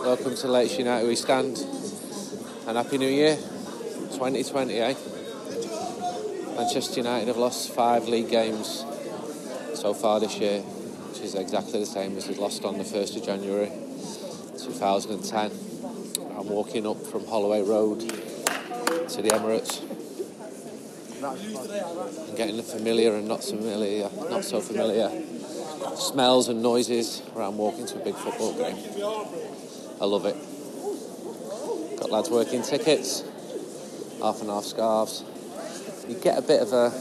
Welcome to Latest United We Stand and Happy New Year 2020, eh? Manchester United have lost five league games so far this year, which is exactly the same as they lost on the 1st of January 2010. I'm walking up from Holloway Road to the Emirates and getting the familiar and not familiar, not so familiar smells and noises I'm walking to a big football game. I love it. Got lads working tickets, half and half scarves. You get a bit of a,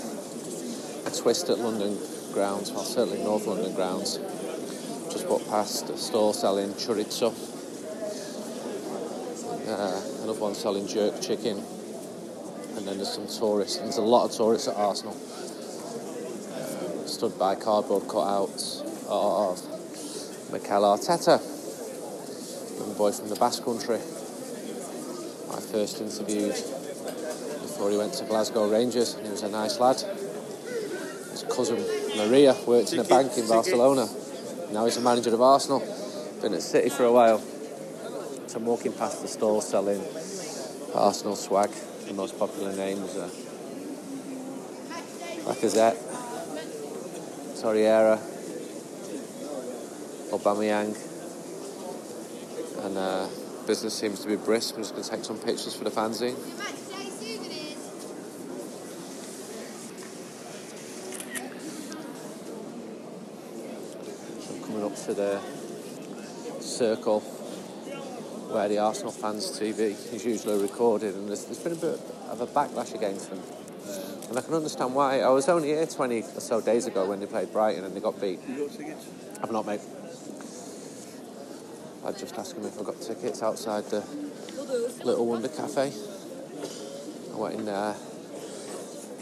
a twist at London grounds, well certainly North London grounds. Just walked past a store selling chorizo. Uh, another one selling jerk chicken. And then there's some tourists. There's a lot of tourists at Arsenal. Uh, stood by cardboard cutouts of Mikel Arteta, boy from the Basque Country. I first interviewed before he went to Glasgow Rangers, and he was a nice lad. His cousin Maria worked in a bank in Barcelona. Now he's a manager of Arsenal. Been at City for a while. So I'm walking past the store selling Arsenal swag. The most popular names are uh, Lacazette, Torreira, Aubameyang, and uh, business seems to be brisk. I'm just going to take some pictures for the fanzine. So I'm coming up to the circle where the Arsenal fans TV is usually recorded, and there's, there's been a bit of a backlash against them. And I can understand why. I was only here 20 or so days ago when they played Brighton and they got beat. I've not, mate. I just asked him if I got tickets outside the Little Wonder Cafe. I went in there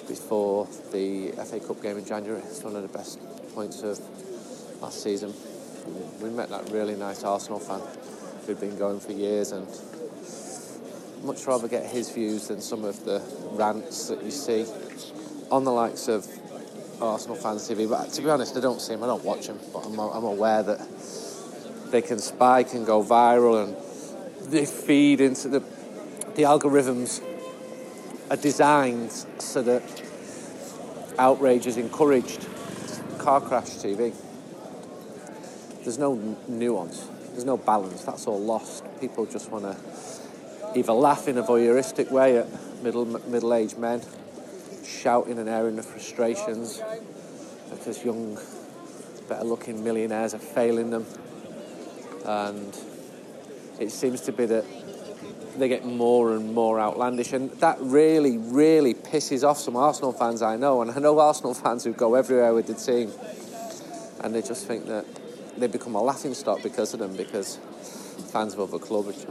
before the FA Cup game in January. It's one of the best points of last season. We met that really nice Arsenal fan who'd been going for years and much rather get his views than some of the rants that you see on the likes of Arsenal fans TV. But to be honest, I don't see him, I don't watch him, but I'm, I'm aware that they can spike and go viral and they feed into the the algorithms are designed so that outrage is encouraged. Car crash TV. There's no nuance. There's no balance. That's all lost. People just want to either laugh in a voyeuristic way at middle middle-aged men shouting and airing their frustrations because young, better-looking millionaires are failing them and it seems to be that they get more and more outlandish, and that really, really pisses off some Arsenal fans I know, and I know Arsenal fans who go everywhere with the team, and they just think that they become a laughing stock because of them, because fans of other clubs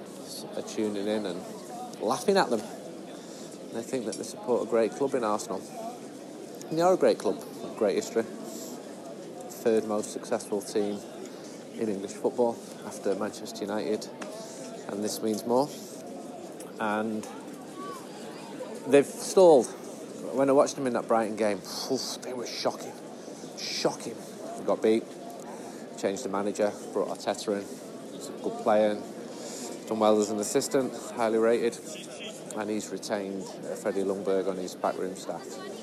are tuning in and laughing at them. And they think that they support a great club in Arsenal. And they are a great club, great history, third most successful team in English football after Manchester United, and this means more. And they've stalled. When I watched them in that Brighton game, oof, they were shocking, shocking. They got beat, changed the manager, brought Arteta in. He's a good player, done well as an assistant, highly rated, and he's retained uh, Freddie Ljungberg on his backroom staff.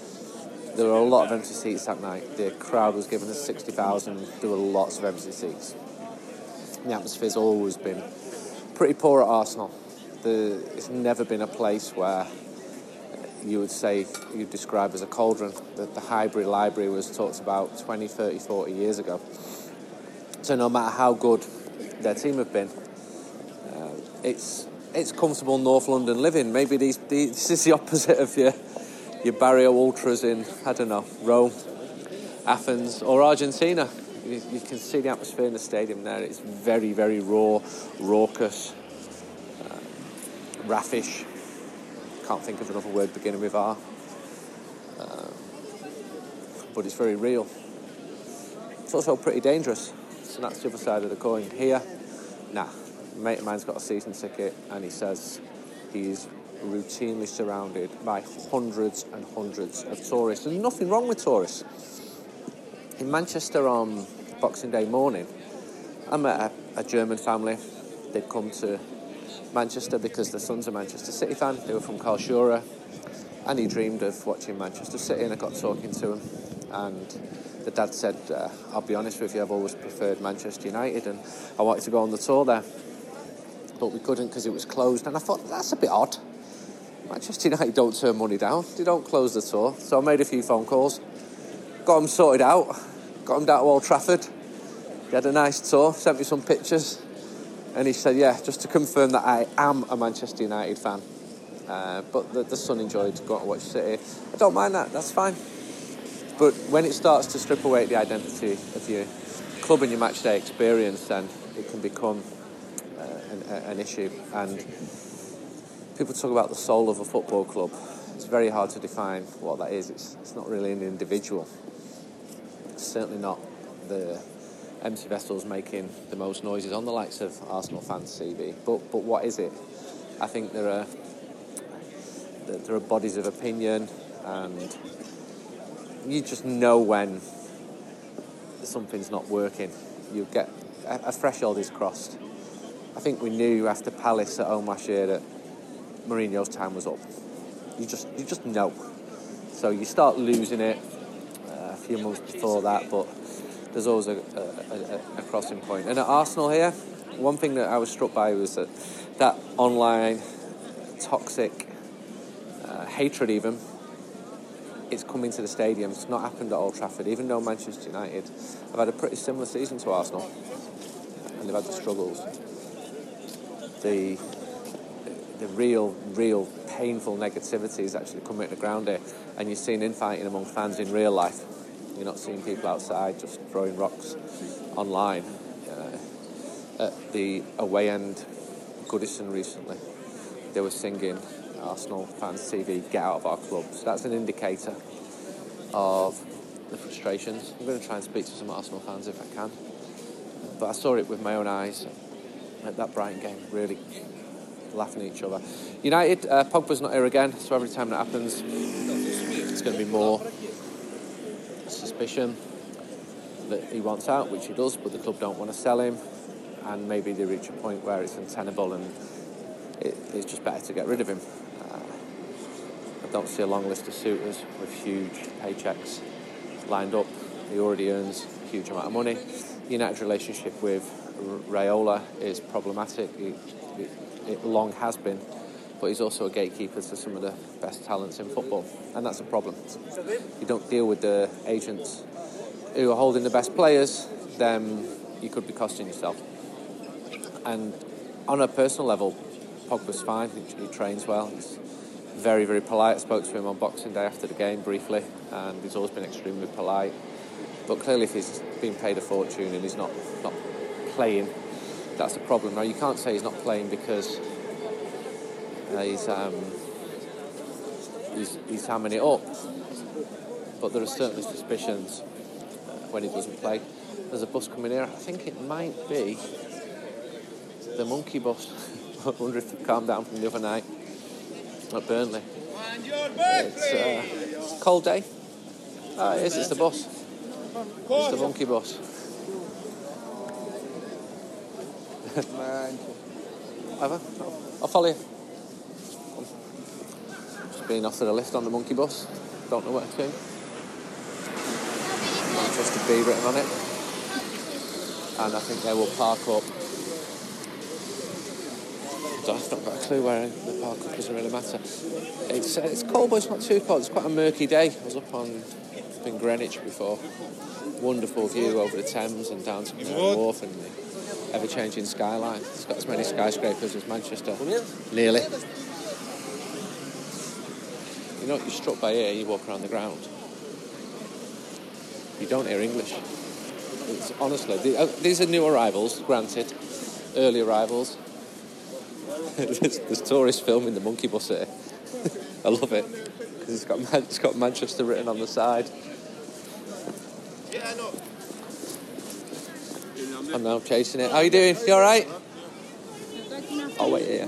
There were a lot of empty seats that night. The crowd was given us 60,000. There were lots of empty seats. The atmosphere's always been pretty poor at Arsenal. The, it's never been a place where you would say, you'd describe as a cauldron. The, the Highbury Library was talked about 20, 30, 40 years ago. So no matter how good their team have been, uh, it's it's comfortable North London living. Maybe these, these, this is the opposite of your your barrio ultras in I don't know Rome, Athens, or Argentina. You, you can see the atmosphere in the stadium there. It's very, very raw, raucous, uh, raffish. Can't think of another word beginning with R. Uh, but it's very real. It's also pretty dangerous. So that's the other side of the coin. Here, nah. A mate of mine's got a season ticket and he says he's routinely surrounded by hundreds and hundreds of tourists. There's nothing wrong with tourists. In Manchester on Boxing Day morning, I met a, a German family. They'd come to Manchester because their son's a Manchester City fan. They were from Karlsruhe, and he dreamed of watching Manchester City. And I got talking to him, and the dad said, uh, "I'll be honest with you, I've always preferred Manchester United, and I wanted to go on the tour there, but we couldn't because it was closed." And I thought that's a bit odd. Manchester United don't turn money down; they don't close the tour. So I made a few phone calls, got them sorted out, got them down to Old Trafford. He had a nice tour, sent me some pictures, and he said, "Yeah, just to confirm that I am a Manchester United fan." Uh, but the, the son enjoyed going to watch City. I don't mind that. That's fine. But when it starts to strip away the identity of your club and your matchday experience, then it can become uh, an, an, issue. And people talk about the soul of a football club. It's very hard to define what that is. It's, it's not really an individual. It's certainly not the empty vessels making the most noises on the likes of Arsenal fans TV. But but what is it? I think there are there are bodies of opinion and you just know when something's not working. You get a, a threshold is crossed. I think we knew after Palace at home last year that Mourinho's time was up. You just you just know. So you start losing it uh, a few months before that, but there's always a, a, a, crossing point. And at Arsenal here, one thing that I was struck by was that that online toxic uh, hatred even it's coming to the stadium. It's not happened at Old Trafford, even though Manchester United have had a pretty similar season to Arsenal, and they've had the struggles. The the real, real painful negativity is actually coming to the ground here, and you're seeing infighting among fans in real life. You're not seeing people outside just throwing rocks online. Uh, at the away end, Goodison recently, they were singing Arsenal fans TV get out of our club. So that's an indicator of the frustrations. I'm going to try and speak to some Arsenal fans if I can. But I saw it with my own eyes at that Brighton game, really laughing at each other. United, uh, Pogba's not here again, so every time that happens, it's going to be more suspicion that he wants out, which he does, but the club don't want to sell him, and maybe they reach a point where it's untenable and it, it's just better to get rid of him I don't see a long list of suitors with huge paychecks lined up. He already earns a huge amount of money. United's relationship with Raiola is problematic. It, it, it long has been, but he's also a gatekeeper to some of the best talents in football, and that's a problem. You don't deal with the agents who are holding the best players, then you could be costing yourself. And on a personal level, Pogba's fine. He, he trains well. He's very, very polite. I spoke to him on Boxing Day after the game briefly, and he's always been extremely polite. But clearly, if he's being paid a fortune and he's not not playing, that's a problem. Now, you can't say he's not playing because uh, he's, um, he's he's hamming it up. But there are certainly suspicions uh, when he doesn't play. There's a bus coming here. I think it might be the monkey bus. I wonder if they calmed down from the other night at Burnley. It's, uh, it's a cold day. Oh, it is, it's the bus. It's the monkey bus. I? I'll follow you. Just being offered a lift on the monkey bus. Don't know where to. Manchester B written on it. And I think they will park up I've not got a clue where the park up doesn't really matter. It's uh, it's cold, but it's not too cold. It's quite a murky day. I was up on up in Greenwich before. Wonderful view over the Thames and down to Canary Wharf and the ever-changing skyline. It's got as many skyscrapers as Manchester, nearly. You know, you're struck by here. You walk around the ground. You don't hear English. It's, honestly, the, uh, these are new arrivals, granted, early arrivals. there's, there's tourists filming the monkey bus here. I love it because it's got Man- it's got Manchester written on the side. I'm now chasing it. How you doing? You all right? Oh wait here.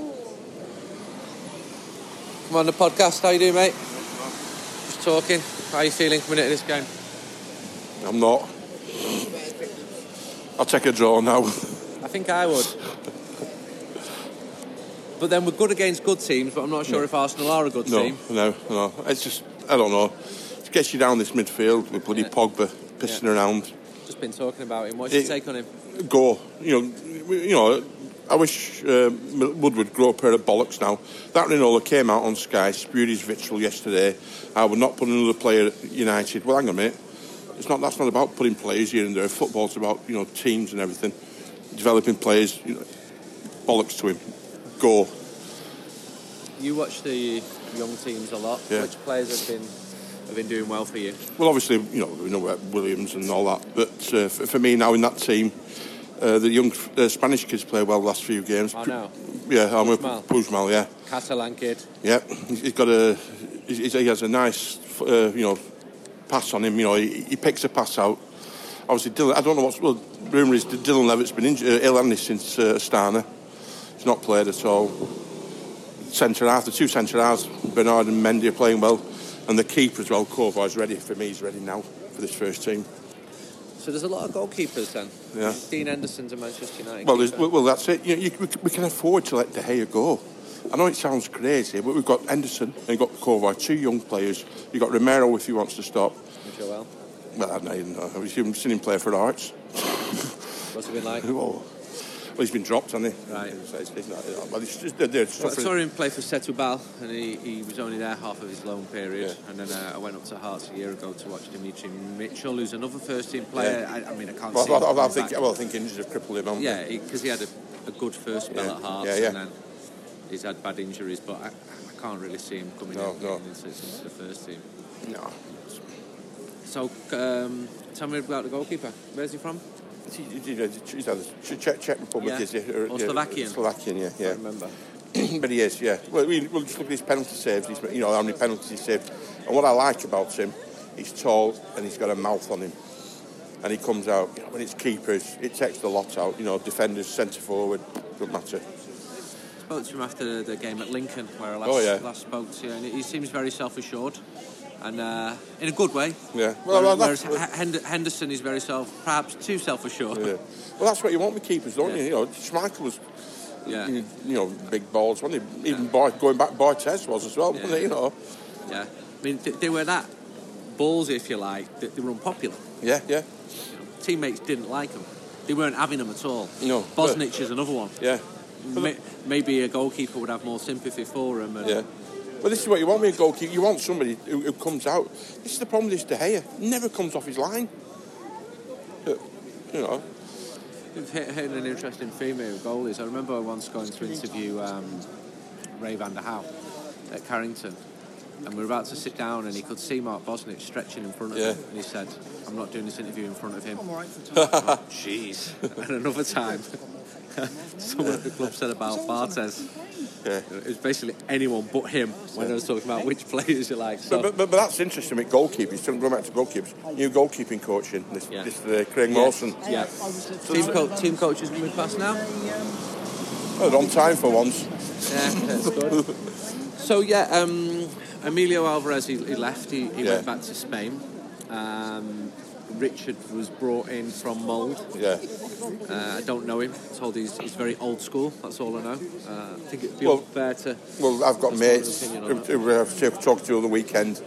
Come on the podcast. How you doing, mate? Just talking. How are you feeling coming into this game? I'm not. I'll take a draw now. I think I would. But then we're good against good teams, but I'm not sure if Arsenal are a good No, team. no, no. It's just, I don't know. It gets you down this midfield with bloody Yeah. Pogba pissing around. Been talking about him. What's your take on him? Go. You know, you know. I wish uh, Woodward grow a pair of bollocks now. That Raiola came out on Sky, spewed his vitriol yesterday. I would not put another player at United. Well, hang on a minute. It's not. That's not about putting players here and there. Football's about you know teams and everything, developing players. You know, bollocks to him. Go. You watch the young teams a lot. Yeah. Which players have been have been doing well for you? Well, obviously, you know, we know about Williams and all that, but uh, for, for me now in that team, uh, the young uh, Spanish kids play well the last few games. I know. Yeah, I'm with Puigmal. Yeah. Catalan kid. Yeah, he's he's got a, he's, he has a nice, uh, you know, pass on him. You know, he, he picks a pass out. Obviously, Dylan, I don't know what's, well, rumour is Dylan Levitt's been injured, uh, ill, hasn't he, since uh, Astana. He's not played at all. Centre half, the two centre halves, Bernard and Mengi are playing well. And the keeper as well, Kovar's ready. For me, he's ready now for this first team. So there's a lot of goalkeepers then. Yeah. Dean Henderson's a Manchester United. Well, well, well, that's it. You, you, we, we can afford to let De Gea go. I know it sounds crazy, but we've got Henderson and we've got Kovar, two young players. You've got Romero if he wants to stop. Joel. Well, I don't know. I've seen him play for Arts. What's it been like? Oh. Well, he's been dropped, hasn't he? Right. It's, it's not, well, it's just, they're, they're Well, I saw him play for Setúbal, and he, he was only there half of his loan period. Yeah. And then uh, I went up to Hearts a year ago to watch Demetri Mitchell, who's another first team player. Yeah. I, I mean, I can't Well, see. him I, I, think, back. well, I think injuries have crippled him. haven't? Yeah, because he, had a, a good first spell Yeah. at Hearts, Yeah, yeah. and then he's had bad injuries. But I, I can't really see him coming No, in, no. into, into the first team. No. So, um, tell me about the goalkeeper. Where's he from? He- he- He's Czech, Czech Republic, Yeah. is? Or, Or yeah, Slovakian. Slovakian, yeah. yeah. I remember. but he is, yeah. Well, we, we'll just look at his penalty saves. He's, you know how many penalties he saved. And what I like about him, he's tall and he's got a mouth on him. And he comes out. You know, when it's keepers, it takes the lot out. You know, defenders, centre forward, doesn't matter. Spoke to him after the game at Lincoln, where I last, Oh, yeah. last spoke to you, and he seems very self-assured, and uh, in a good way. Yeah. Well, well, Whereas H- Henderson is very self, perhaps too self-assured. yeah. well, that's what you want with keepers, don't Yeah. you? You know, Schmeichel was, Yeah. you know, big balls, wasn't he? Even Boy, going back, Barthez was as well, wasn't Yeah. he? You know. Yeah. I mean, th- they were that ballsy, if you like, that they were unpopular. Yeah, yeah, You know, teammates didn't like them. They weren't having them at all. No. Bosnich is another one. yeah. May- maybe a goalkeeper would have more sympathy for him. And, Yeah. Well, this is what you want with a goalkeeper. You want somebody who, who comes out. This is the problem with this De Gea. Never comes off his line. Uh, You know. We've hit, hit an interesting theme here with goalies. I remember once going to interview um, Ray Van der Gouw at Carrington, and we were about to sit down, and he could see Mark Bosnich stretching in front of Yeah. him, and he said, "I'm not doing this interview in front of him." Oh, Jeez. and another time, someone at the club said about Barthez. Yeah. It was basically anyone but him when I was talking about which players you like. So, But, but, but that's interesting with goalkeepers. Still going back to goalkeepers. New goalkeeping coach in this, Yeah. this uh, Craig yeah, Mawson. yeah. Team, co- team coaches coming past now. Oh, they're on time for once. Yeah, that's good. so yeah, um, Emilio Alvarez he, he left. He, he Yeah. went back to Spain. Um, Richard was brought in from Mould. Yeah. Uh, I don't know him. Told he's, he's very old school. That's all I know. Uh, I think it'd be Well- unfair to. Well, I've got mates who, who I've talked to on the weekend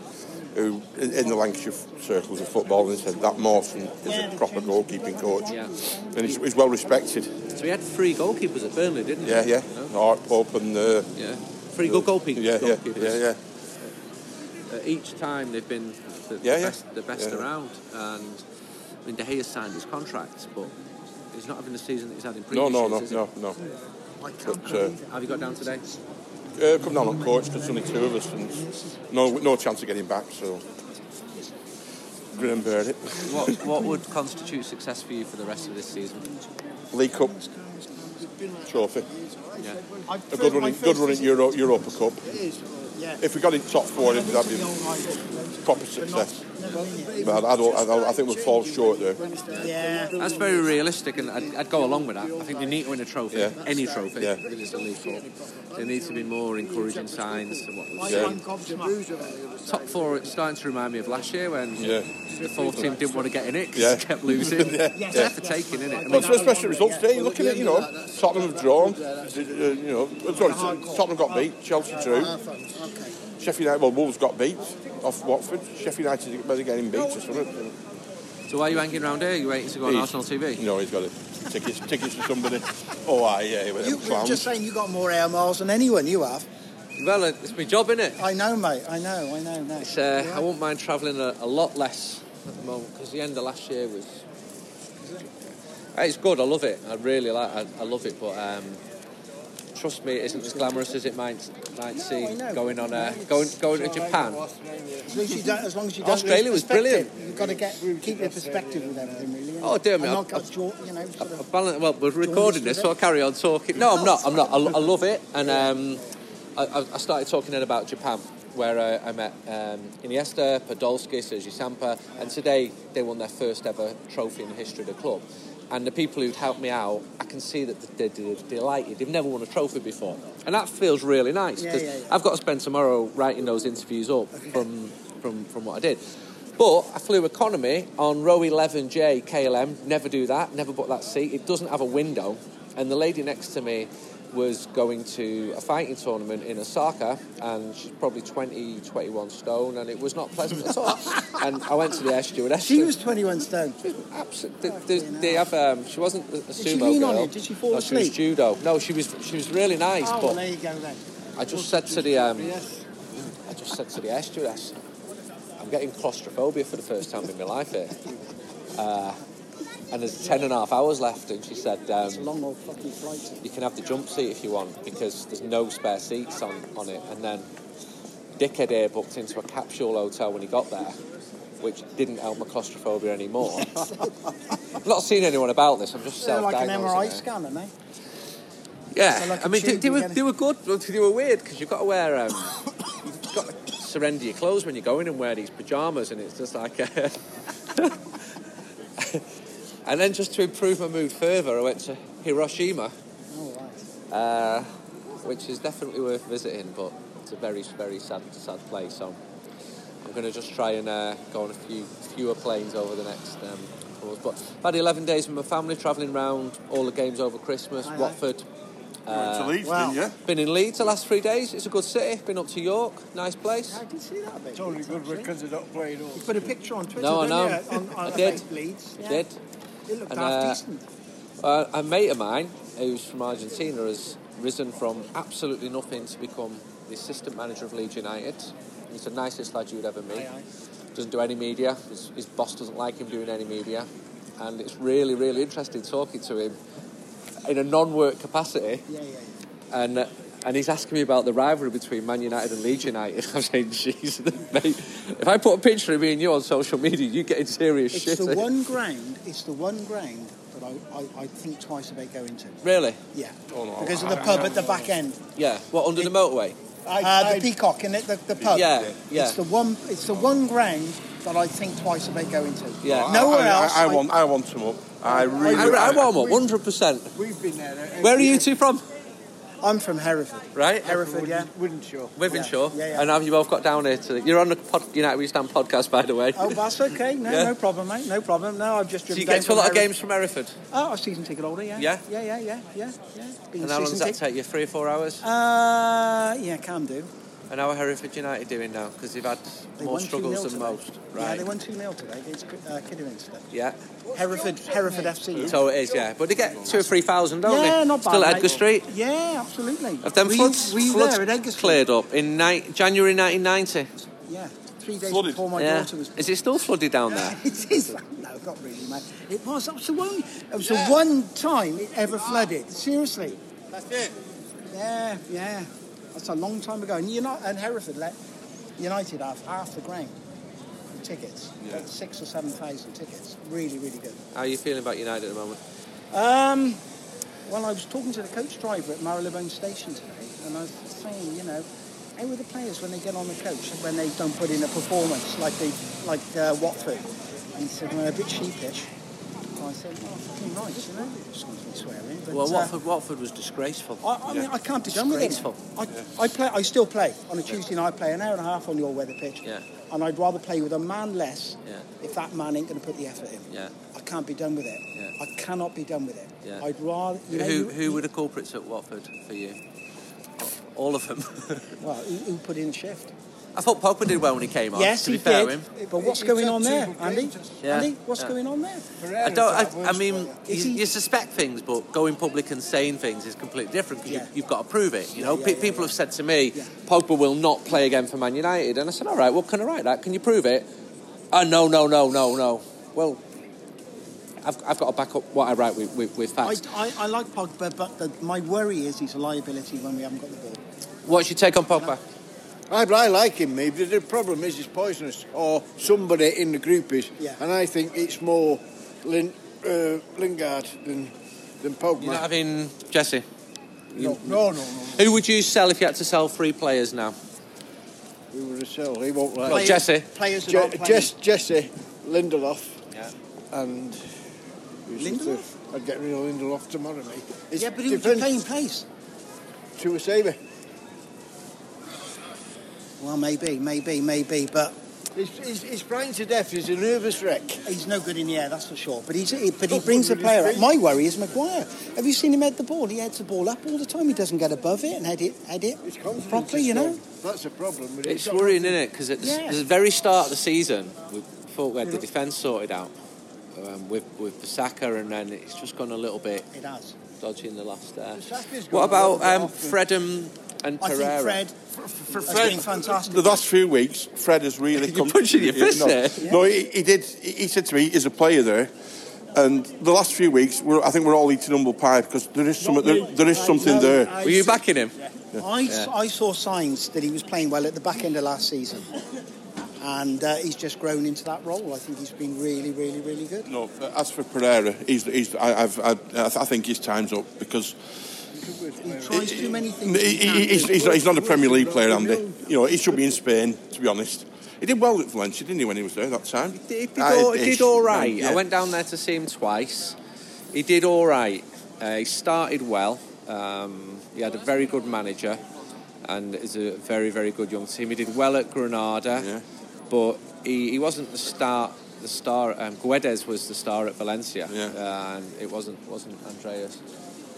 who, in the Lancashire circles of football, and said that Mawson is a proper goalkeeping coach. Yeah. And he's, he's well respected. So he had three goalkeepers at Burnley, didn't he? Yeah, yeah. Art Pope and. Uh, Yeah. Three good goalkeepers. yeah, yeah, yeah, yeah. Uh, each time they've been the, the Yeah, yeah. best, the best Yeah. around. And I mean, De Gea signed his contract, but he's not having the season that he's had in No, previous no, no, years, is he? no, no. But uh, Have you got down today? uh, come down on coach because there's only two of us and no, no chance of getting back. So Graham Burnett. What what would constitute success for you for the rest of this season? League Cup trophy. Yeah. A good run, in, good run in Euro, Europa Cup. Yeah. If we got in top four, it'd that'd be proper success. But I, don't, I, don't- I think we'll fall short there. Yeah. That's very realistic, and I'd, I'd go along with that. I think they need to win a trophy, Yeah. any trophy, Yeah. if it's a league cup. There needs to be more encouraging signs than what we've Yeah. Seen. Top four, it's starting to remind me of last year when Yeah. the fourth team didn't want to get in it because Yeah. kept losing. Yeah. It's for taking, isn't it? I mean, Well, especially results today. Look at you know. Tottenham have drawn. You know, sorry, Tottenham got beat. Chelsea drew. Sheffield United, well, Wolves got beat off Watford. Sheffield United better getting beat or something. so why are you hanging around here? You waiting to go on He's- Arsenal TV? No, he's got it. Tickets, tickets for somebody. Oh, aye, yeah, with You, them you're just saying you got more air miles than anyone. You have. Well, it's my job, isn't it? I know, mate. I know. I know. No. It's, uh, I won't mind travelling a, a lot less at the moment because the end of last year was. Uh, It's good. I love it. I really like. I, I love it, but um, trust me, it isn't as glamorous as it might might I seem. Going on a going going to Japan. As long as you don't, as long as you don't Australia was brilliant. You've got to get keep your perspective with everything, really. Oh, dear me, I- not your, you know, sort of. balance, well, we're recording this, so I'll carry on talking. No, I'm not. I'm not. I, I love it, and um, I, I- I started talking then about Japan, where uh, I met um, Iniesta, Podolski, Sergi Samper, and today they won their first ever trophy in the history of the club. And the people who'd helped me out, I can see that they're, they're delighted. They've never won a trophy before, and that feels really nice Yeah, because yeah, yeah. I've got to spend tomorrow writing those interviews up from from from what I did. But I flew economy on row 11J KLM. Never do that. Never book that seat. It doesn't have a window. And the lady next to me was going to a fighting tournament in Osaka, and she's probably 20, 21 stone, and it was not pleasant at all. and I went to the air stewardess. She was 21 stone. Absolutely. They, they have. Um, she wasn't a, a she sumo lean girl. on you? Did she fall no, She was judo. No, she was. She was really nice, Oh, but well, there you go then. I just said to the. Um, I just said to the air stewardess, I'm getting claustrophobia for the first time in my life here. Uh, and there's 10 and a half hours left, and she said, It's a um, long old fucking flight. You can have the jump seat if you want because there's no spare seats on, on it. And then Dickhead here booked into a capsule hotel when he got there, which didn't help my claustrophobia anymore. I've not seen anyone about this, I'm just They're like an. MRI scanner, mate. Yeah, So like I a mean, they, tube they you were get- they were good. Well, They were weird because you've got to wear um, you've got to surrender your clothes when you go in and wear these pajamas, and it's just like. A and then just to improve my mood further, I went to Hiroshima, Oh, right. uh, which is definitely worth visiting, but it's a very very sad sad place. So I'm going to just try and uh, go on a few fewer planes over the next. Um, couple of but I've had 11 days with my family travelling around all the games over Christmas. Aye, aye. Watford, Went to Leeds, Wow. didn't you? been in Leeds the last three days. It's a good city. Been up to York. Nice place. I did see that a bit. It's only good because they don't play it all. You put a picture on Twitter, No, I didn't know. you? On, on I did. Leeds. Yeah. Did. Looked And, half uh, decent. Uh, a mate of mine, who's from Argentina, has risen from absolutely nothing to become the assistant manager of Leeds United. He's the nicest lad you'd ever meet. Aye, aye. Doesn't do any media. His, his boss doesn't like him doing any media. And it's really, really interesting talking to him in a non-work capacity. Yeah, yeah, yeah. And uh, and he's asking me about the rivalry between Man United and Leeds United. I'm saying, jeez, mate, if I put a picture of me and you on social media, you get in serious It's shit. the one ground. It's the one ground that I, I, I think twice about going to. Really? Yeah. Oh, no, because of I- the pub at the back end. Yeah. What under the motorway? Uh, the Peacock in it, the, the pub. Yeah, yeah. It's the one. It's the one ground that I think twice about going to. Yeah. Nowhere I, I- else. I, I want, I want them up. I really. I, I warm up, hundred percent. We've been there. uh, Where are you two from? I'm from Hereford. Right, Hereford, yeah. Wouldn't show. Wythenshawe. Yeah, yeah. And have you both got down here to? You're on the pod, United We Stand podcast, by the way. Oh, that's okay. No, Yeah. no problem, mate. No problem. No, I've just so you get to a from lot of games from Hereford. Oh, a season ticket holder, yeah. Yeah? Yeah, yeah, yeah, yeah, yeah. Been And how long does that tick- take you? Three or four hours? Uh, yeah, can do. And how are Hereford United doing now? Because they've had They more struggles than today. most. Yeah, Right. they won 2 0 today against uh, Kidderminster. Yeah. Hereford, Hereford FC. So it is, yeah. But they get two or three thousand, don't yeah, they? not bad. Still at. Edgar Street. Yeah, absolutely. Have them Were you- floods, were you floods there at Edgar Street? cleared up in ni- January 1990? Yeah, three days Flooded. before my yeah. daughter was. Is it still flooded down there? it is. No, not really, mate. It was. That was the one. It was the one time it ever flooded. Seriously. That's it. Yeah, yeah. That's a long time ago. And United and Hereford let United have half the ground. tickets. About six or seven thousand tickets. Really, really good. How are you feeling about United at the moment? Um, well, I was talking to the coach driver at Marylebone Station today, and I was saying, you know, how are the players when they get on the coach when they don't put in a performance like they like uh, Watford? And he said, well, a bit sheepish. And I said, well, fucking right, you know, excuse me swearing. But, well, uh, Watford, Watford was disgraceful. I, I mean, I can't be done with it. Disgraceful. I, I play. I still play on a Tuesday night. I play an hour and a half on your weather pitch. Yeah. And I'd rather play with a man less Yeah. if that man ain't going to put the effort in. Yeah. I can't be done with it. Yeah. I cannot be done with it. Yeah. I'd rather. You know, who, you- who were the culprits at Watford for you? All of them. Well, who, who put in shift? I thought Pogba did well when he came on. yes, to he fair did. to him. But what's He's going on there, Andy? Yeah. Andy, what's Yeah. going on there? I don't. I, I mean, you, he- you suspect things, but going public and saying things is completely different because Yeah. you, you've got to prove it. You know, yeah, yeah, people yeah. have said to me, Yeah. Pogba will not play again for Man United, and I said, all right, well, can I write that? Can you prove it? Oh, no, no, no, no, no. Well, I've, I've got to back up what I write with, with, with I, facts. I, I like Pogba, but the, my worry is he's a liability when we haven't got the ball. What's your take on Pogba? I, I like him, maybe. The problem is he's poisonous, or somebody in the group is. Yeah. And I think it's more Lin, uh, Lingard than, than Pogba. You're not having Jesse. no, no, no, no. Who would you sell if you had to sell three players now? Who would have sell? He won't like Well, Players- Jesse. Players Je- not. Jess, Jesse, Lindelof, Yeah. and. Lindelof? I'd get rid of Lindelof tomorrow, mate. It's yeah, but who's defence playing pace? to a saver. Well, maybe, maybe, maybe, but He's, he's, he's frightened to death. He's a nervous wreck. He's no good in the air, that's for sure. But he's he, but he brings the player up. My worry is Maguire. Have you seen him head the ball? He heads the ball up all the time. He doesn't get above it and head it head it His confidence properly. is You know. gone. That's a problem. with it. It's worrying, isn't it? Because at the, Yeah. the very start of the season, we thought we had the defence sorted out um, with with Bissaka, and then it's just gone a little bit It has. dodgy in the last. Uh, Bissaka's what gone a about bit um, off Fred and, and I Pereira? think Fred has been fantastic. The last few weeks, Fred has really You're come. punching your fist no, there. No, he, he did. He he said to me, "He's a player there." And the last few weeks, we're, I think we're all eating humble pie because there is some, there, there is something No, there. I Were you backing him? I, Yeah. I saw signs that he was playing well at the back end of last season. And uh, he's just grown into that role. I think he's been really, really, really good. No, as for Pereira, he's, he's, I, I've, I, I think his time's up because He tries too many things. he, he he's, he's, not, he's not a Premier League player, Andy. You know, he should be in Spain, to be honest. He did well at Valencia, didn't he, when he was there that time? He did, Ah, all, he ish. did all right. Yeah. I went down there to see him twice. He did all right. Uh, he started well. Um, he had a very good manager and is a very, very good young team. He did well at Granada, Yeah. but he, he wasn't the star. The star, um, Guedes was the star at Valencia, Yeah. and it wasn't wasn't Andreas.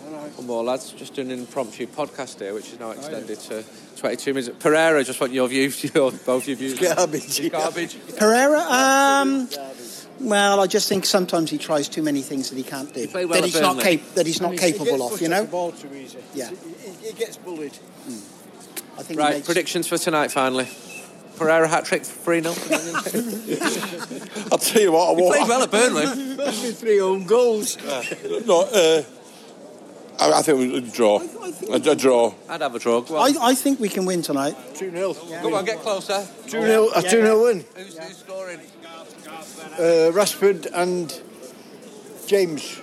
One more lads, just doing an impromptu podcast here, which is now extended to 22 minutes. Pereira, just want your views, your, both your views. Garbage. It's garbage. Pereira, um, well, I just think sometimes he tries too many things that he can't do. played well that at he's not Burnley. cap- that he's not And he- he capable gets of. You know. the ball too easy. Yeah. He, he gets bullied. I think he Right, makes- predictions for tonight finally. Pereira hat trick 3 0. I'll tell you what, I won't. Played well at Burnley. Must be three own goals. No, uh, I, I think a draw. A, a draw. I'd have a draw. Go I, on, I think we can win tonight. 2 0. Go on get closer. 2 0 a 2 0 win. Who's, who's scoring? Uh, Rashford and James.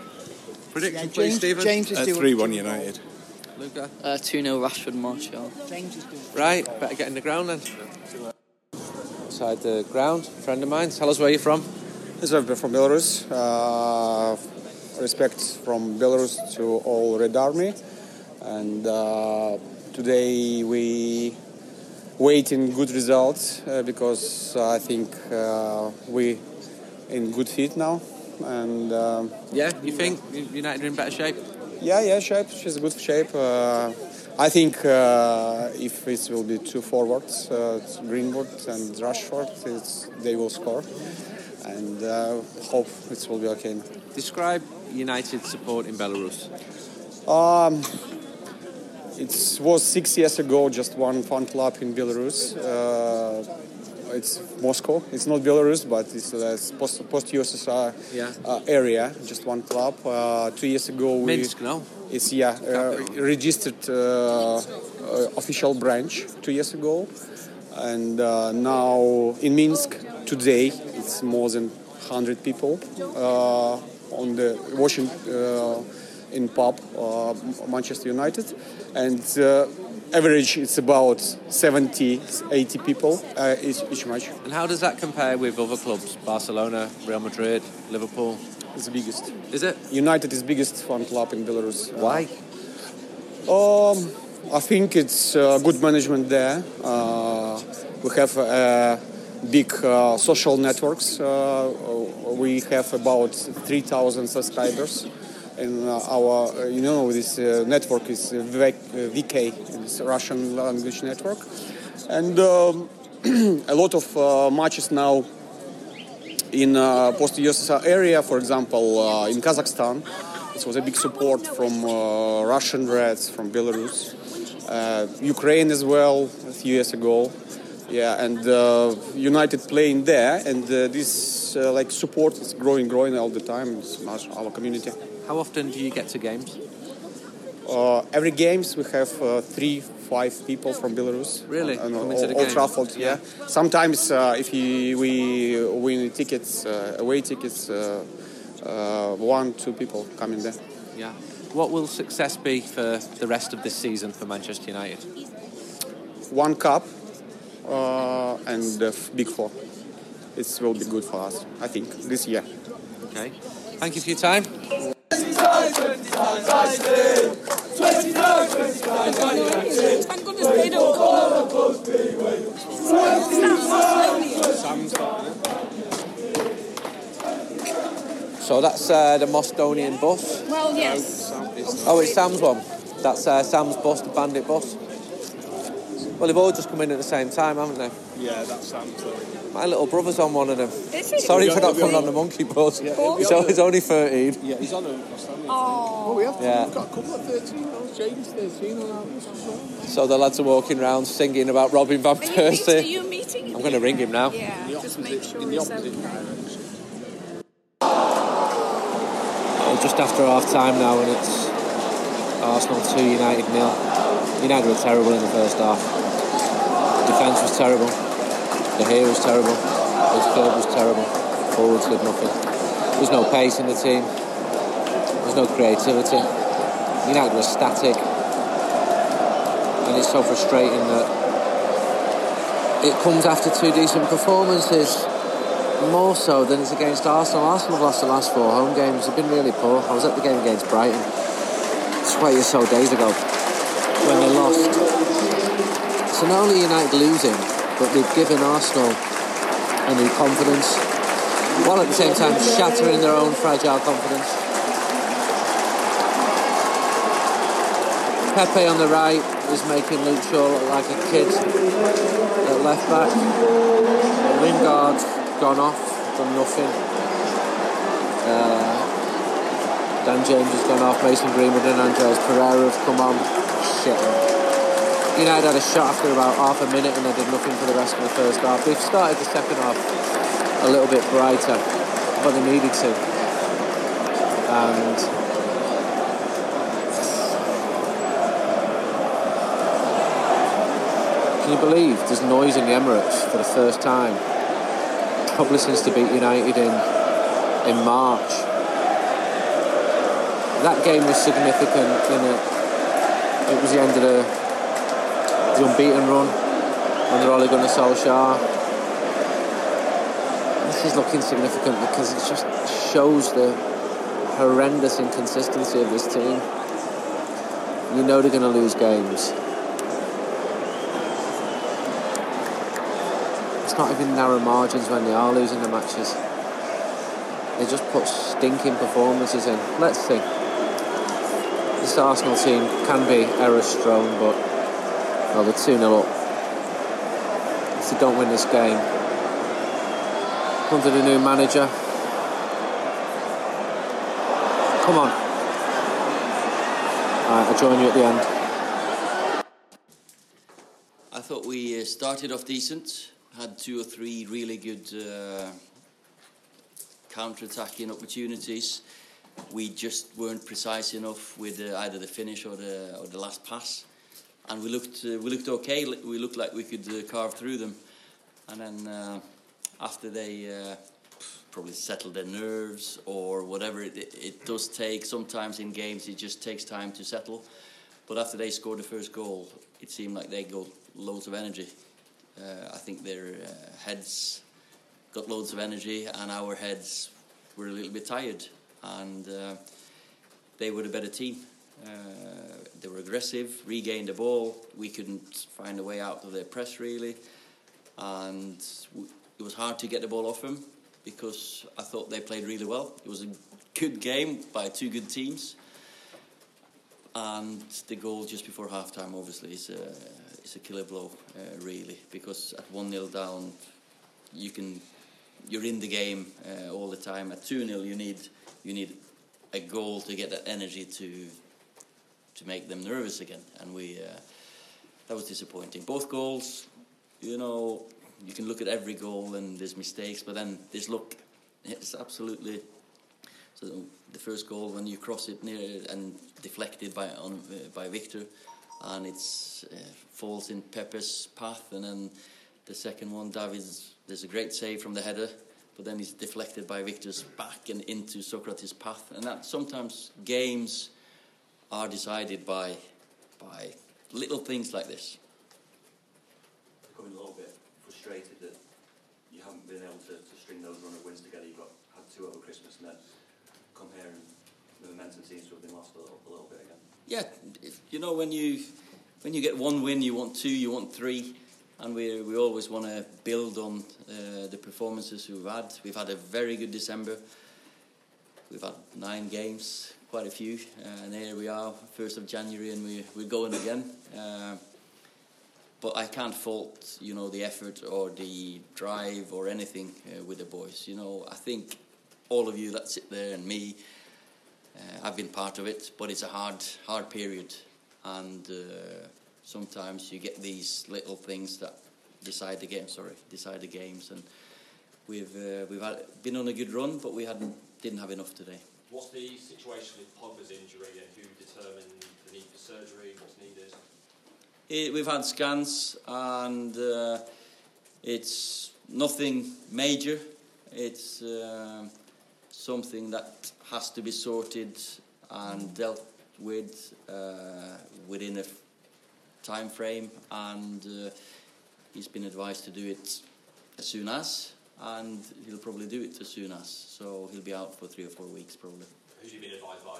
Prediction, Yeah, please, James, Stephen. James is Uh, doing 3 1 United. Luca. Uh, 2 0 Rashford Martial. James is doing. Right, better get in the ground then. Outside the ground, friend of mine. Tell us where you're from. Yes, I'm from Belarus. Uh, respect from Belarus to all Red Army. And uh, today we waiting good results uh, because I think uh, we in good fit now. And um, Yeah, you think United are in better shape? yeah, yeah, shape. She's good shape. Uh, I think uh, if it will be two forwards, uh, Greenwood and Rashford, it's, they will score. And uh, hope it will be okay. Describe United support in Belarus. Um, it was six years ago, just one fan club in Belarus. Uh, it's Moscow. It's not Belarus, but it's uh, post, post-USSR Yeah. uh, area. Just one club. Uh, two years ago, we, Minsk, no? It's yeah, uh, registered uh, uh, official branch two years ago, and uh, now in Minsk today it's more than 100 people uh, on the watching uh, in pub uh, Manchester United, and uh, average it's about 70, 80 people uh, each, each match. And how does that compare with other clubs? Barcelona, Real Madrid, Liverpool? It's the biggest. Is it? United is biggest fan club in Belarus. Why? Um, I think it's uh, good management there. Uh, we have uh, big uh, social networks. Uh, we have about 3,000 subscribers. And uh, our, uh, you know, this uh, network is uh, VK, uh, it's Russian language network. And um, a lot of uh, matches now in uh, post-USSR area, for example, uh, in Kazakhstan, it was a big support from uh, Russian Reds, from Belarus, uh, Ukraine as well a few years ago. Yeah, and uh, United playing there, and uh, this uh, like support is growing, growing all the time. It's our community. How often do you get to games? Uh, every games we have uh, three, five people from Belarus. Really? Old, to the Old game? Yeah. Sometimes uh, if you, we win tickets, uh, away tickets, uh, uh, one, two people coming there. Yeah. What will success be for the rest of this season for Manchester United? One cup uh, and the big four. It will be good for us, I think, this year. Okay. Thank you for your time. Thank goodness they don't call. So that's uh, the Mostonian bus. Well, yes. Oh, it's Sam's one. That's uh, Sam's bus, the Bandit bus. Well, they've all just come in at the same time, haven't they? Yeah, that's Sam's. My little brother's on one of them. Is he? Sorry for not coming on the monkey bus. Oh. He's, only, he's only 13. Yeah, he's on a Mustang. Oh. we have, Yeah. we've got a couple of 13 year olds. James 13 on ours as well. So the lads are walking around singing about Robin Van Are you, meet, are Persie. you meeting him? I'm going to ring him now. Yeah, just make sure in the he's opposite okay. direction. Well, just after half time now, and it's Arsenal 2, United nil. United were terrible in the first half. Defence was terrible. The here was terrible. His Midfield was terrible. Forwards did nothing. There was no pace in the team. There was no creativity. United were static. And it's so frustrating that it comes after two decent performances more so than it's against Arsenal. Arsenal have lost the last four home games. They've been really poor. I was at the game against Brighton 20 or so days ago. Not only United losing, but they've given Arsenal a new confidence, while at the same time shattering their own fragile confidence. Pepe on the right is making Luke Shaw look like a kid at left back. Lingard gone off, done nothing. Uh, Dan James has gone off, Mason Greenwood and Andreas Pereira have come on. Shit. United had a shot after about half a minute and they did nothing for the rest of the first half. They've started the second half a little bit brighter, but they needed to. And can you believe there's noise in the Emirates for the first time? Probably since they beat United in in March. That game was significant in it. It was the end of the, the unbeaten run under Ole Gunnar Solskjaer. This is looking significant because it just shows the horrendous inconsistency of this team. You know they're going to lose games. It's not even narrow margins when they are losing the matches. They just put stinking performances in. Let's see. This Arsenal team can be error strong, but well, they're 2 0 up. If they don't win this game, under the new manager, come on. I'll join you at the end. I thought we uh, started off decent, had two or three really good uh, counter-attacking opportunities. We just weren't precise enough with uh, either the finish or the or the last pass, and we looked uh, we looked okay. We looked like we could uh, carve through them, and then uh, after they probably settle their nerves or whatever it, it, it does take. Sometimes in games it just takes time to settle. But after they scored the first goal, it seemed like they got loads of energy. Uh, I think their uh, heads got loads of energy, and our heads were a little bit tired. And uh, they were the better team. Uh, they were aggressive, regained the ball. We couldn't find a way out of their press really, and it was hard to get the ball off them because I thought they played really well. It was a good game by two good teams, and the goal just before halftime obviously is a is a killer blow uh, really because at one 0 down, you can you're in the game uh, all the time. At two 0 you need you need a goal to get that energy to to make them nervous again, and we uh, that was disappointing. Both goals, you know, you can look at every goal and there's mistakes, but then this look, it's absolutely. So the first goal when you cross it near and deflected by on, uh, by Victor, and it's uh, falls in Pepe's path, and then the second one, David's there's a great save from the header, but then he's deflected by Victor's back and into Sokratis' path, and that sometimes games are decided by by little things like this. becoming a little bit frustrated that you haven't been able to, to string those run of wins together. You've got had two over Christmas, and then comparing the momentum seems to have been lost a little, a little bit again. Yeah, if- you know when you when you get one win, you want two, you want three, and we we always want to build on uh, the performances we've had. We've had a very good December. We've had nine games, quite a few, uh, and here we are, first of January, and we we're going again. Uh, but I can't fault, you know, the effort or the drive or anything uh, with the boys. You know, I think all of you that sit there and me, I've been part of it, but it's a hard, hard period, and sometimes you get these little things that decide the game. Sorry, decide the games, and we've uh, we've had, been on a good run, but we hadn't didn't have enough today. What's the situation with Pogba's injury and who determined the need for surgery? What's needed? It, we've had scans and uh, it's nothing major. It's um something that has to be sorted and dealt with uh, within a time frame, and uh, he's been advised to do it as soon as, and he'll probably do it as soon as. So he'll be out for three or four weeks probably. Who's he been advised by?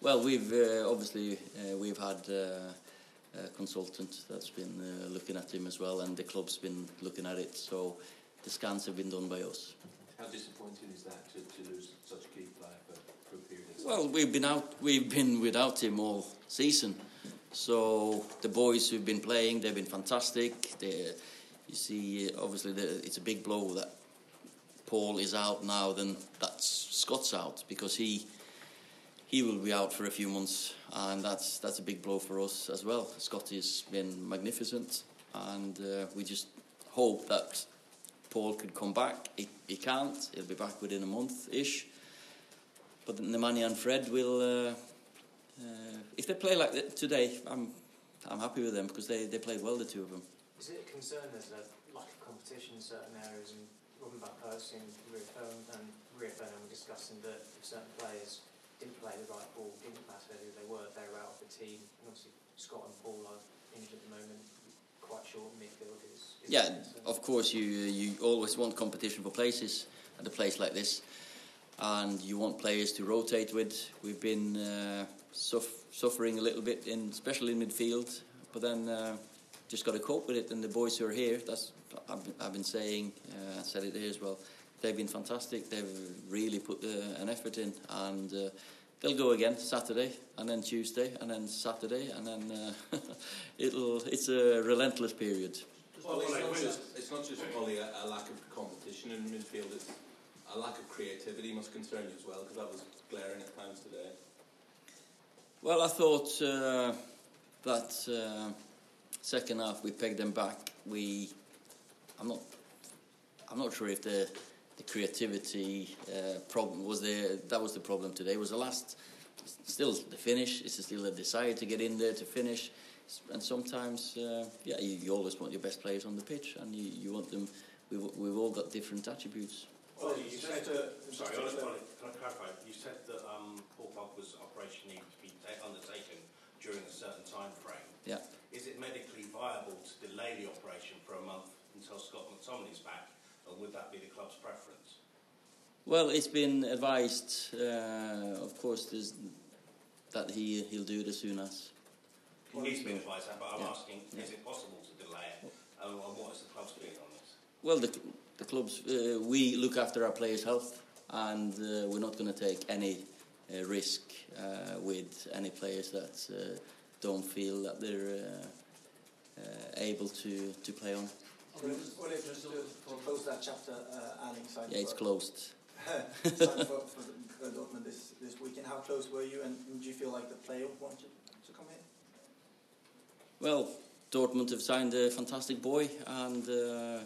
Well, we've uh, obviously uh, we've had uh, a consultant that's been uh, looking at him as well, and the club's been looking at it. So the scans have been done by us. How disappointing is that to, to lose such a key player for, for a period of time? Well, we've been out, we've been without him all season. So the boys who've been playing, they've been fantastic. They, you see, uh, obviously, the, it's a big blow that Paul is out now. Then that's Scott's out because he he will be out for a few months, and that's that's a big blow for us as well. Scott has been magnificent, and uh, we just hope that Paul could come back. He, he can't. He'll be back within a month ish. But Nemanja and Fred will. Uh, uh, if they play like that today, I'm I'm happy with them because they, they played well, the two of them. Is it a concern there's a lack of competition in certain areas and Robin Van Persie and reaffirmed and and discussing that if certain players didn't play the right ball, didn't matter who they were, they were out of the team. And obviously Scott and Paul are injured at the moment, quite short midfield. Is, is Yeah, that a concern? of course you you always want competition for places at a place like this, and you want players to rotate with. We've been uh, suff- suffering a little bit in, especially in midfield, but then uh, just got to cope with it. And the boys who are here, that's I've been, I've been saying, uh, I said it here as well. They've been fantastic. They've really put uh, an effort in, and uh, they'll go again Saturday, and then Tuesday, and then Saturday, and then uh, it'll. It's a relentless period. Well, it's not just, it's not just probably a, a lack of competition in midfield, it's a lack of creativity must concern you as well, because that was glaring at times today. Well, I thought uh, that uh, second half we pegged them back. We, I'm not, I'm not sure if the the creativity uh, problem was there. That was the problem today. It Was the last, still the finish. It's still a desire to get in there to finish, and sometimes, uh, yeah, you, you always want your best players on the pitch, and you, you want them we've we've all got different attributes. Well, you said, uh, sorry, Ollie, Ollie, can I clarify? You said that um, Paul Pogba's operation needed to be undertaken during a certain time frame. Yeah. Is it medically viable to delay the operation for a month until Scott McTominay's back, or would that be the club's preference? Well, it's been advised, uh, of course, there's, that he he'll do it as soon as. He's been advised that, but I'm Yeah. asking, is it possible to delay it? And, and what is the club's feeling on this? Well, the the clubs uh, we look after our players' health, and uh, we're not going to take any uh, risk uh, with any players that uh, don't feel that they're able to to play on. Well, if just to, to close that chapter, uh, Erling signed Yeah, it's for, closed. for, for uh, Dortmund this, this weekend. How close were you, and do you feel like the player wanted to come in? Well, Dortmund have signed a fantastic boy, and uh,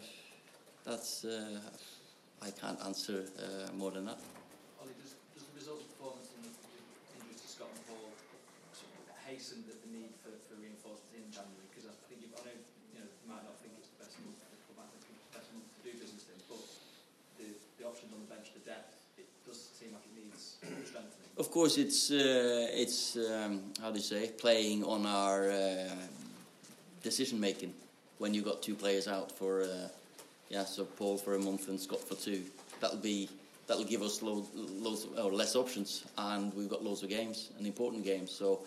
that's uh, I can't answer uh, more than that. Ollie, does, does the result of performance and the injuries to Scott and Paul sort of hasten the, the need for, for reinforcements in January? Because I think you, I know you know you might not think it's the best month, the club might think it's the best month to do business in, but the, the options on the bench, the depth, it does seem like it needs strengthening. Of course, it's uh, it's um, how do you say playing on our uh, decision making when you got two players out for uh, yeah, so Paul for a month and Scott for two. That'll be that'll give us load, loads of, or less options, and we've got loads of games and important games. So,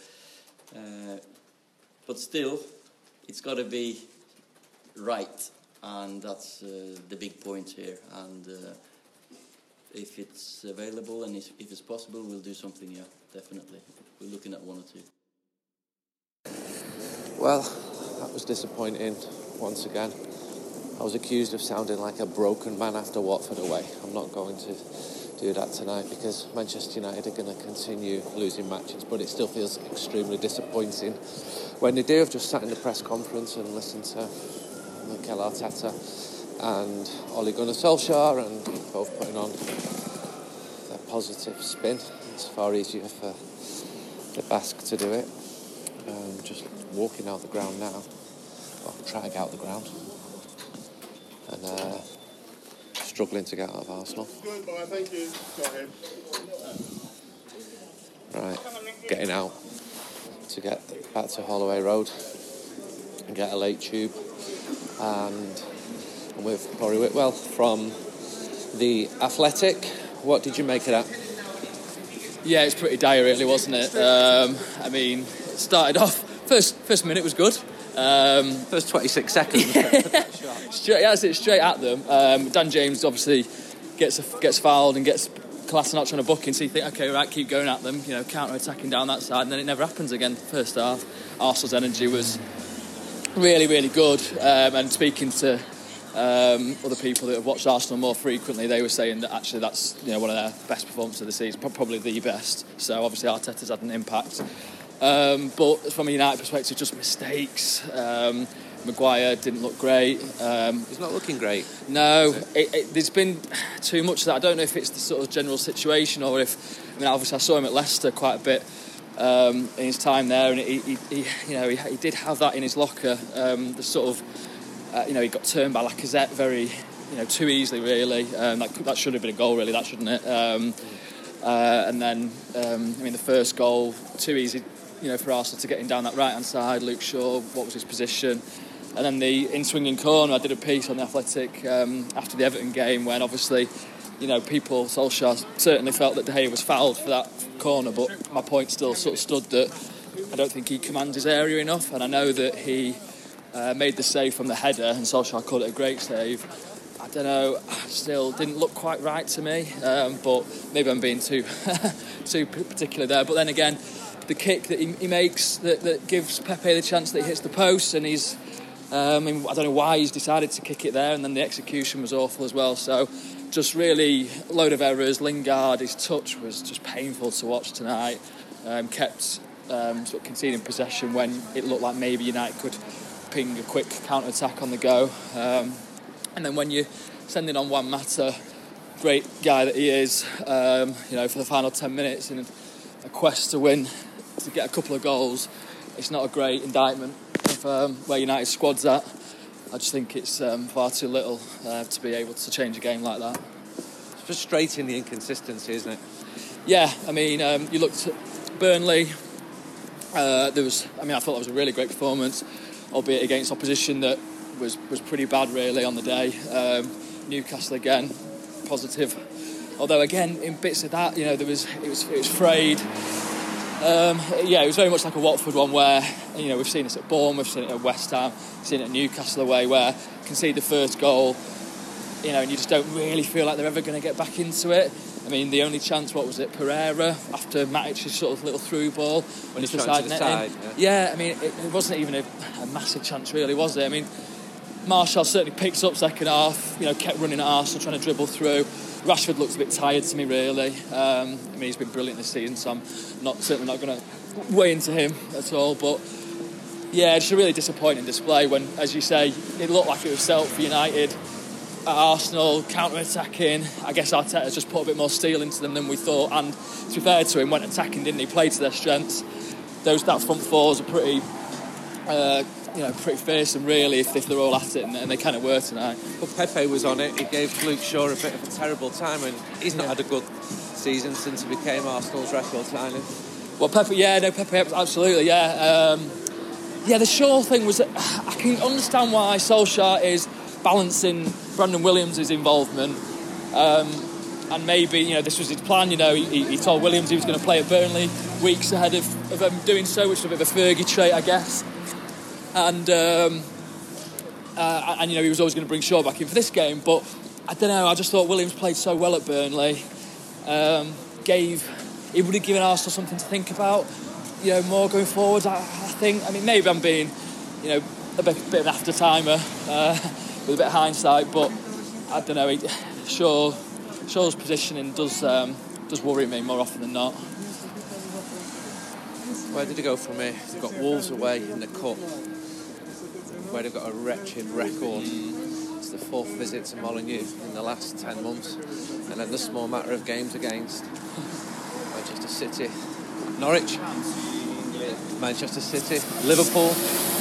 uh, but still, it's got to be right, and that's uh, the big point here. And uh, if it's available and if it's possible, we'll do something. Yeah, definitely. We're looking at one or two. Well, that was disappointing once again. I was accused of sounding like a broken man after Watford away. I'm not going to do that tonight because Manchester United are going to continue losing matches, but it still feels extremely disappointing when they do. I've just sat in the press conference and listened to Mikel Arteta and Ole Gunnar Solskjaer and both putting on their positive spin. It's far easier for the Basque to do it. Um, just walking out the ground now, well, trying to get out the ground, and uh, struggling to get out of Arsenal. Thank you. Right, getting out to get back to Holloway Road and get a late tube. And I'm with Laurie Whitwell from The Athletic. What did you make of that? Yeah, it's pretty dire, really, wasn't it? Um, I mean, it started off first first minute was good. Um, first 26 seconds. straight, yeah, it straight at them. Um, Dan James obviously gets gets fouled and gets Kolasinac on a booking, so you think, okay, right, keep going at them, you know, counter attacking down that side, and then it never happens again. First half, Arsenal's energy was really, really good. Um, and speaking to um, other people that have watched Arsenal more frequently, they were saying that actually that's you know one of their best performances of the season, probably the best. So obviously Arteta's had an impact. Um, but from a United perspective, just mistakes. Um, Maguire didn't look great. Um, He's not looking great. No, it, it, there's been too much of that. I don't know if it's the sort of general situation or if I mean obviously I saw him at Leicester quite a bit um, in his time there, and he, he, he you know he, he did have that in his locker. Um, the sort of uh, you know he got turned by Lacazette very you know too easily really. Um, that that should have been a goal really, that shouldn't it? Um, uh, and then um, I mean the first goal too easy you know for Arsenal to get him down that right hand side. Luke Shaw, what was his position? And then the in swinging corner, I did a piece on the Athletic um, after the Everton game when obviously, you know, people, Solskjaer certainly felt that De Gea was fouled for that corner, but my point still sort of stood that I don't think he commands his area enough, and I know that he uh, made the save from the header, and Solskjaer called it a great save. I don't know, still didn't look quite right to me, um, but maybe I'm being too too particular there. But then again, the kick that he, he makes that, that gives Pepe the chance that he hits the post, and he's um, I, don't know why he's decided to kick it there, and then the execution was awful as well. So, just really load of errors. Lingard, his touch was just painful to watch tonight. Um, kept um, sort of conceding possession when it looked like maybe United could ping a quick counter attack on the go. Um, and then when you're sending on Juan Mata, great guy that he is, um, you know, for the final 10 minutes in a quest to win, to get a couple of goals, it's not a great indictment of um, where United squad's at. I just think it's um, far too little uh, to be able to change a game like that. It's frustrating the inconsistency, isn't it? Yeah, I mean, um, you looked at Burnley. Uh, there was, I mean, I thought that was a really great performance, albeit against opposition that was was pretty bad really on the day. Um, Newcastle again, positive. Although again, in bits of that, you know, there was it was it was frayed. Um, yeah, it was very much like a Watford one where you know we've seen this at Bournemouth, we've seen it at West Ham, seen it at Newcastle away where you concede the first goal, you know, and you just don't really feel like they're ever going to get back into it. I mean, the only chance, what was it, Pereira after Matic's sort of little through ball when he's beside netting. side, yeah. I mean, it, it wasn't even a, a massive chance, really, was it? I mean, Martial certainly picked up second half, you know, kept running at Arsenal, trying to dribble through. Rashford looks a bit tired to me, really. Um, I mean, he's been brilliant this season, so I'm not certainly not going to weigh into him at all. But yeah, it's a really disappointing display when, as you say, it looked like it was set up for United at Arsenal, counter-attacking. I guess Arteta's just put a bit more steel into them than we thought. And to be fair to him, went attacking, didn't he? Played to their strengths. Those that front fours are pretty, uh, you know, pretty fearsome really if, if they're all at it, and, and they kind of were tonight. But Pepe was on it. He gave Luke Shaw a bit of a terrible time, and he's not had a good season since he became Arsenal's record signing. Well, Pepe, yeah, no, Pepe, absolutely, yeah. Um, yeah, the Shaw thing was. I can understand why Solskjaer is balancing Brandon Williams' involvement. Um, and maybe, you know, this was his plan, you know, he, he told Williams he was going to play at Burnley weeks ahead of, of him doing so, which is a bit of a Fergie trait, I guess. And, um, uh, and, you know, he was always going to bring Shaw back in for this game, but I don't know, I just thought Williams played so well at Burnley, um, gave, he would have given Arsenal something to think about, you know, more going forward, I, I think. I mean, maybe I'm being, you know, a bit, bit of an after timer uh, with a bit of hindsight, but I don't know. Shaw, Shaw's positioning does um, does worry me more often than not. Where did he go from here? They've got Wolves away in the Cup, where they've got a wretched record. It's the fourth visit to Molineux in the last 10 months. And then the small matter of games against Manchester City, Norwich, Manchester City, Liverpool.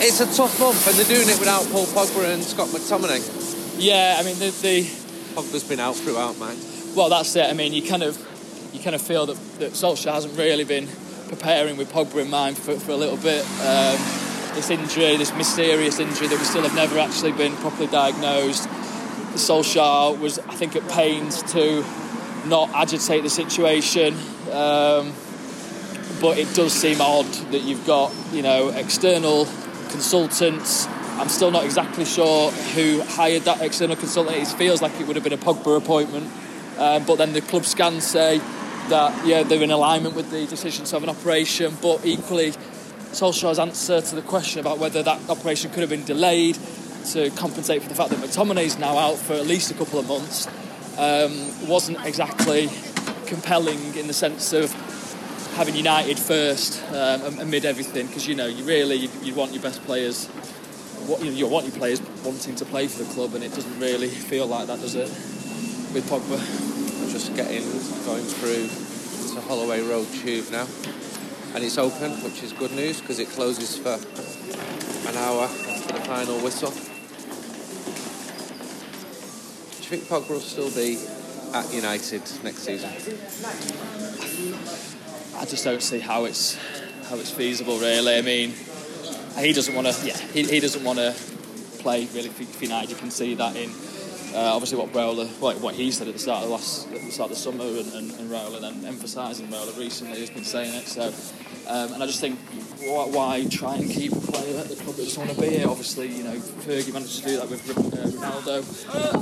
It's a tough month, and they're doing it without Paul Pogba and Scott McTominay. Yeah, I mean the, the Pogba's been out throughout, man. well, that's it. I mean, you kind of you kind of feel that, that Solskjaer hasn't really been preparing with Pogba in mind for, for a little bit. Um, this injury, this mysterious injury that we still have never actually been properly diagnosed. Solskjaer was, I think, at pains to not agitate the situation. Um, but it does seem odd that you've got, you know, external consultants. I'm still not exactly sure who hired that external consultant. It feels like it would have been a Pogba appointment. Um, but then the club scans say that, yeah, they're in alignment with the decision to have an operation. But equally, Solskjaer's answer to the question about whether that operation could have been delayed to compensate for the fact that McTominay's now out for at least a couple of months um, wasn't exactly compelling in the sense of having United first um, amid everything because you know you really you, you want your best players what you, know, you want your players wanting to play for the club and it doesn't really feel like that does it with Pogba Just getting, going through to Holloway Road Tube now. And it's open, which is good news because it closes for an hour after the final whistle. Do you think Pogba will still be at United next season? I just don't see how it's how it's feasible really I mean he doesn't want to yeah he, he doesn't want to play really for United you can see that in uh, obviously what Raiola, what, what he said at the start of the last, at the start of the summer, and, and, and Raiola then emphasising Raiola recently has been saying it. So, um, and I just think why, why try and keep a player at the club that doesn't want to be here? Obviously, you know, Fergie managed to do that with uh, Ronaldo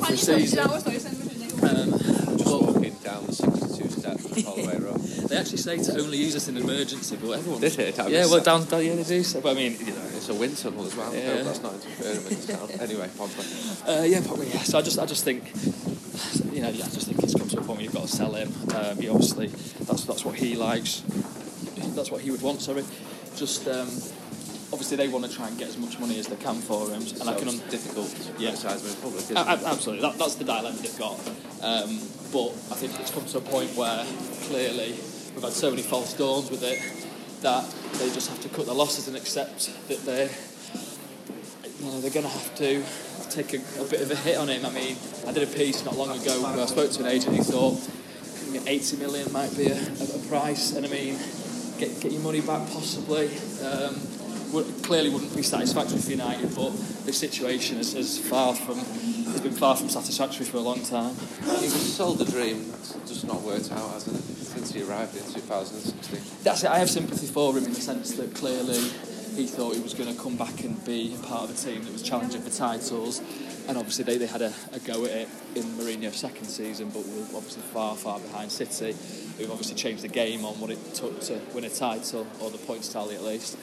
for a season. Um, Just walking down the 62 steps of Holloway Road. they actually say to only use this in emergency, but everyone Did it? Yeah, well, down, down yeah, they do. So, but I mean, you know, It's a wind tunnel as well. Yeah. that's not interfering with the sound. Anyway, Pogba. Uh, yeah, probably. Yeah. So I just, I just think, you know, I just think it's come to a point where you've got to sell him. Um, he obviously, that's that's what he likes. That's what he would want. Sorry, just um, obviously they want to try and get as much money as they can for him, and So I can. it's difficult Yeah. him in public, isn't A- it? absolutely, that, that's the dilemma they've got. Um, but I think it's come to a point where clearly we've had so many false dawns with it that they just have to cut their losses and accept that they're you know, they're going to have to take a, a bit of a hit on him. I mean, I did a piece not long ago where I spoke to an agent who thought you know, 80 million might be a, a, a price, and I mean, get, get your money back possibly. Um, would, clearly wouldn't be satisfactory for United, but the situation is, is far from has been far from satisfactory for a long time. He was sold a dream. That's just not worked out, hasn't it? Since he arrived in 2016. That's it. I have sympathy for him in the sense that clearly he thought he was going to come back and be a part of a team that was challenging for titles. And obviously they, they had a, a go at it in Mourinho's second season, but were obviously far, far behind City, who've obviously changed the game on what it took to win a title, or the points tally at least.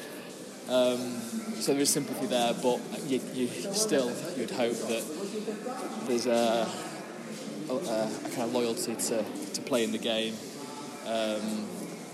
Um, so there is sympathy there, but you, you still you'd hope that there's a, a, a kind of loyalty to, to playing the game, um,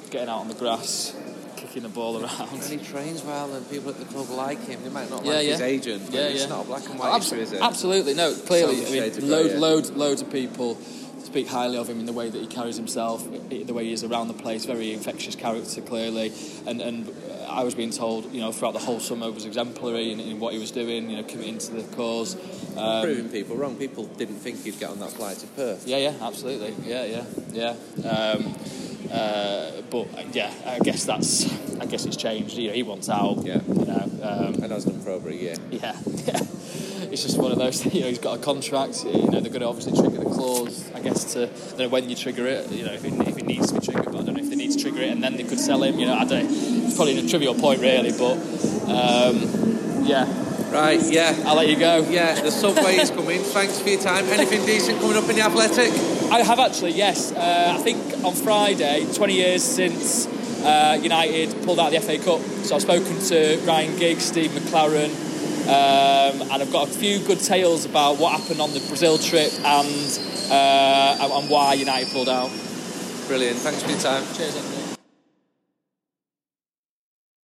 getting out on the grass, kicking the ball around. And he trains well, and people at the club like him. They might not Yeah, like yeah. his agent, but Yeah, it's yeah. not a black and white Abs- issue, is it? Absolutely, no. Clearly, I mean, load, loads, loads of people speak highly of him in the way that he carries himself, the way he is around the place. Very infectious character, clearly, and and I was being told, you know, throughout the whole summer was exemplary in, in what he was doing. You know, committing to the cause. Um, Proving people wrong. People didn't think he'd get on that flight to Perth. yeah, yeah, absolutely. Yeah, yeah, yeah. Um, uh, but yeah, I guess that's. I guess it's changed. You know, he wants out. Yeah. You know, um, and has done for over a year. Yeah, yeah. It's just one of those. You know, he's got a contract. You know, they're going to obviously trigger the clause. I guess to don't know when you trigger it. You know, if it, if it needs to be triggered, but I don't know if they need to trigger it, and then they could sell him. You know, I don't. It's probably a trivial point, really, but um, yeah. Right, yeah. I'll let you go. Yeah, the subway is coming. Thanks for your time. Anything decent coming up in the Athletic? I have actually, yes. Uh, I think on Friday, 20 years since uh, United pulled out of the FA Cup. So I've spoken to Ryan Giggs, Steve McClaren, um, and I've got a few good tales about what happened on the Brazil trip and uh, and why United pulled out. Brilliant. Thanks for your time. Cheers.